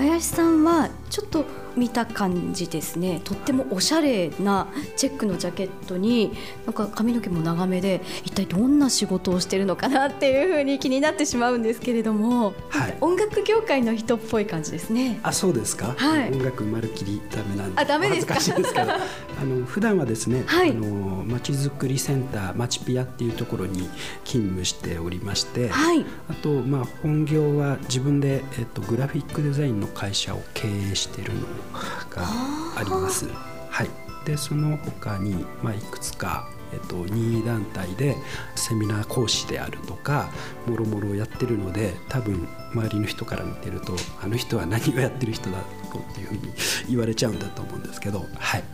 林さんはちょっと見た感じですね。とってもおしゃれなチェックのジャケットになんか髪の毛も長めで一体どんな仕事をしてるのかなっていうふうに気になってしまうんですけれども、はい、音楽業界の人っぽい感じですね。あそうですか、はい、音楽まるきりダメなんであダメですか？恥ずかしいですけど。あの普段はですね、はい、あのまちづくりセンターまちピアっていうところに勤務しておりまして、はい、あとまあ本業は自分でえっとグラフィックデザインの会社を経営しているのがあります。はい、でその他に、まあ、いくつかえっと、任意団体でセミナー講師であるとかもろもろやってるので多分周りの人から見てるとあの人は何をやってる人だろうっていうふうに言われちゃうんだと思うんですけど、はい、へ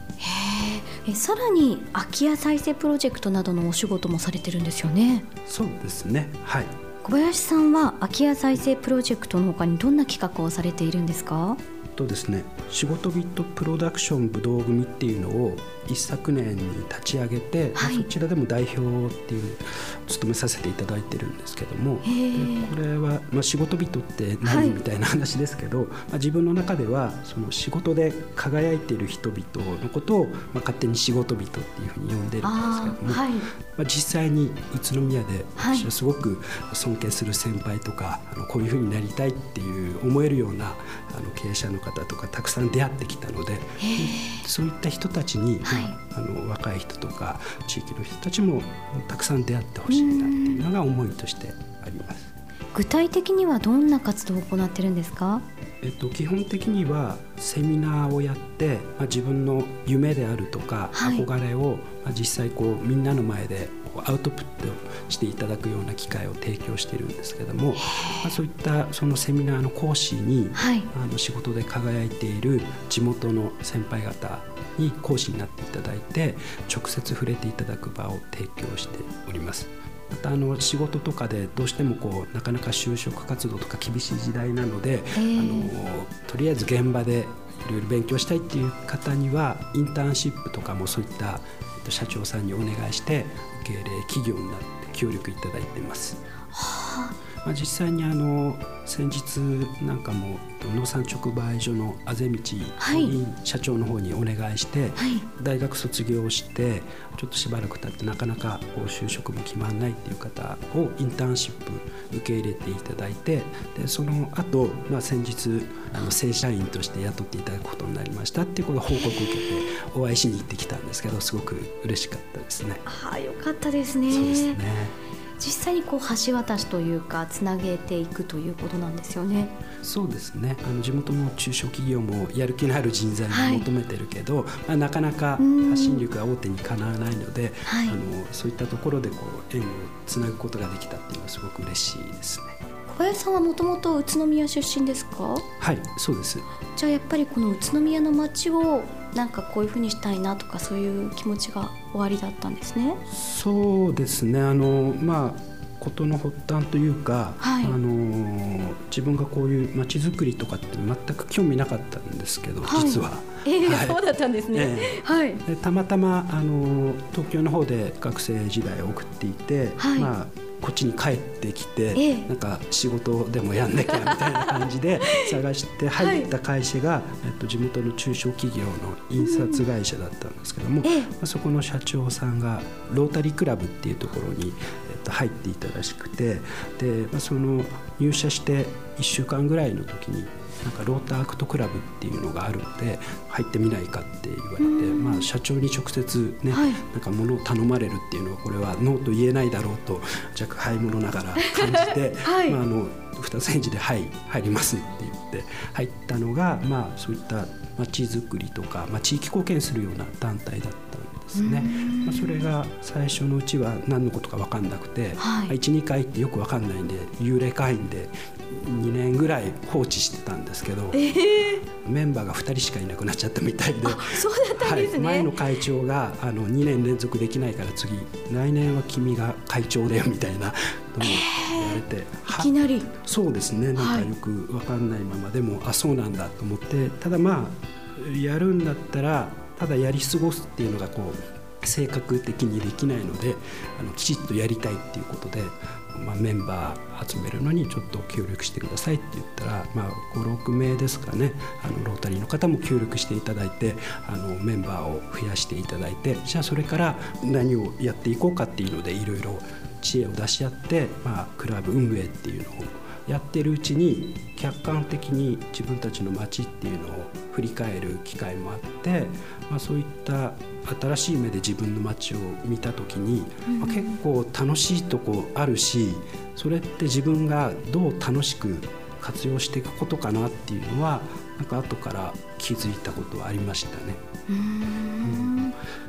えさらに空き家再生プロジェクトなどのお仕事もされてるんですよね。そうですね。はい小林さんは空き家再生プロジェクトのほかにどんな企画をされているんですか？とですね仕事ビットプロダクション武道組っていうのを一昨年に立ち上げて、はい、そちらでも代表っていう務めさせていただいてるんですけどもこれは、まあ、仕事人って何、みたいな話ですけど、まあ、自分の中ではその仕事で輝いている人々のことを、まあ、勝手に仕事人っていうふうに呼んでるんですけども、はい、まあ、実際に宇都宮で私はすごく尊敬する先輩とか、あのこういうふうになりたいっていう思えるようなあの経営者の方とかたくさん出会ってきたのでそういった人たちに、はい、あの若い人とか地域の人たちもたくさん出会ってほしいなっていうのが思いとしてあります。具体的にはどんな活動を行ってるんですか？えっと、基本的にはセミナーをやって、まあ、自分の夢であるとか、憧れを、まあ、実際こうみんなの前でアウトプットしていただくような機会を提供しているんですけども、まあ、そういったそのセミナーの講師に、はい、あの仕事で輝いている地元の先輩方に講師になっていただいて直接触れていただく場を提供しております。またあの仕事とかでどうしてもこうなかなか就職活動とか厳しい時代なので、あのとりあえず現場でいろいろ勉強したいっていう方にはインターンシップとかもそういった社長さんにお願いして受け入れ企業になって協力いただいてます。はあまあ、実際にあの先日なんかも農産直売所のあぜ道社長の方にお願いして、はい、大学卒業してちょっとしばらく経ってなかなかこう就職も決まらないっていう方をインターンシップ受け入れていただいてでその後、まあ先日あの正社員として雇っていただくことになりましたっていうことを報告を受けてお会いしに行ってきたんですけどすごく嬉しかったですね。ああよかったですね。そうですね実際にこう橋渡しというかつなげていくということなんですよね。そうですねあの地元の中小企業もやる気のある人材を求めてるけど、はい、まあ、なかなか発信力が大手にかなわないので、はい、あのそういったところでこう縁をつなぐことができたっていうのはすごく嬉しいですね。小林さんはもともと宇都宮出身ですか？はいそうです。じゃあやっぱりこの宇都宮の街をなんかこういうふうにしたいなとかそういう気持ちが終わりだったんですね。そうですね。あのまあ事の発端というか、はい、あの自分がこういう街づくりとかって全く興味なかったんですけど、はい、実は。えー、はい、そうだったんですね。えー、はい。でたまたまあの東京の方で学生時代を送っていて、まあこっちに帰ってきて、ええ、なんか仕事でもやんなきゃみたいな感じで 探して入った会社が、はい、えっと、地元の中小企業の印刷会社だったんですけども、え、まあ、そこの社長さんがロータリークラブっていうところに、えっと、入っていたらしくてで、まあ、その入社して1週間ぐらいの時になんかローターアクトクラブっていうのがあるので入ってみないかって言われて、まあ、社長に直接ね、はい、なんか物を頼まれるっていうのはこれはノーと言えないだろうと若干買い物ながら感じて、はい、まあ、あの二つ返事で「はい入ります」って言って入ったのが、まあ、そういった街づくりとか、まあ、地域貢献するような団体だったんですね。まあ、それが最初のうちは何のことか分かんなくて、はい、12回ってよく分かんないんで幽霊会員で2年ぐらい放置してたんですけど、えー、メンバーが2人しかいなくなっちゃったみたいでそうだったんですね、はい、前の会長があの2年連続できないから次来年は君が会長だよみたいなのを言われて、えー、い。きなり。そうですねなんかよく分かんないまま、はい、でもあそうなんだと思ってただまあやるんだったらただやり過ごすっていうのがこう性格的にできないのであのきちっとやりたいっていうことでまあ、メンバー集めるのにちょっと協力してくださいって言ったら、まあ、56名ですかねあのロータリーの方も協力していただいてあのメンバーを増やしていただいてじゃあそれから何をやっていこうかっていうのでいろいろ知恵を出し合って、まあ、クラブ運営っていうのをやってるうちに客観的に自分たちの街っていうのを振り返る機会もあって、まあ、そういった新しい目で自分の街を見た時に、まあ、結構楽しいとこあるしそれって自分がどう楽しく活用していくことかなっていうのはなんか後から気づいたことはありましたね。うん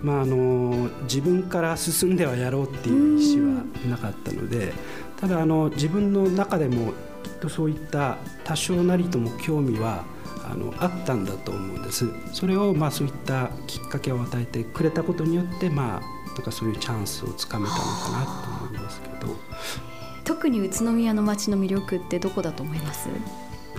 まあ、あの自分から進んではやろうっていう意思はなかったのでただあの自分の中でもきっとそういった多少なりとも興味はあのあったんだと思うんです。それをまあそういったきっかけを与えてくれたことによってまあなんかそういうチャンスをつかめたのかなと思いますけど。特に宇都宮の街の魅力ってどこだと思います？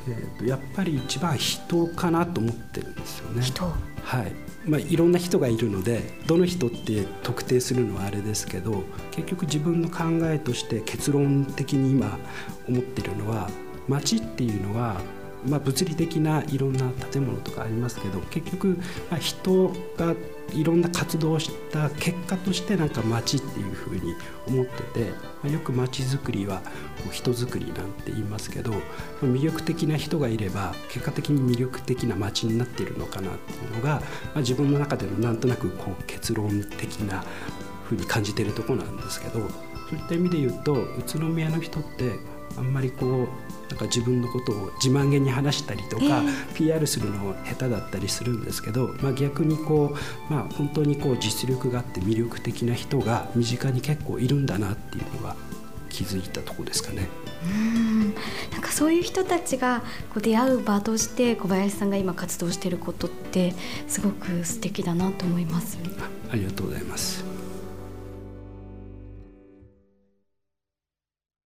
えーとやっぱり一番人かなと思ってるんですよね。人はいまあ、いろんな人がいるのでどの人って特定するのはあれですけど結局自分の考えとして結論的に今思ってるのは街っていうのはまあ、物理的ないろんな建物とかありますけど結局、まあ、人がいろんな活動をした結果としてなんか街っていうふうに思ってて、まあ、よく街づくりは人づくりなんて言いますけど魅力的な人がいれば結果的に魅力的な街になっているのかなっていうのが、まあ、自分の中でのなんとなくこう結論的なふうに感じてるとこなんですけどそういった意味で言うと宇都宮の人ってあんまりこうなんか自分のことを自慢げに話したりとか、えー、PR するの下手だったりするんですけど、まあ、逆にこう、まあ、本当にこう実力があって魅力的な人が身近に結構いるんだなっていうのが気づいたとこですかね。うんなんかそういう人たちがこう出会う場として小林さんが今活動していることってすごく素敵だなと思います。ありがとうございます。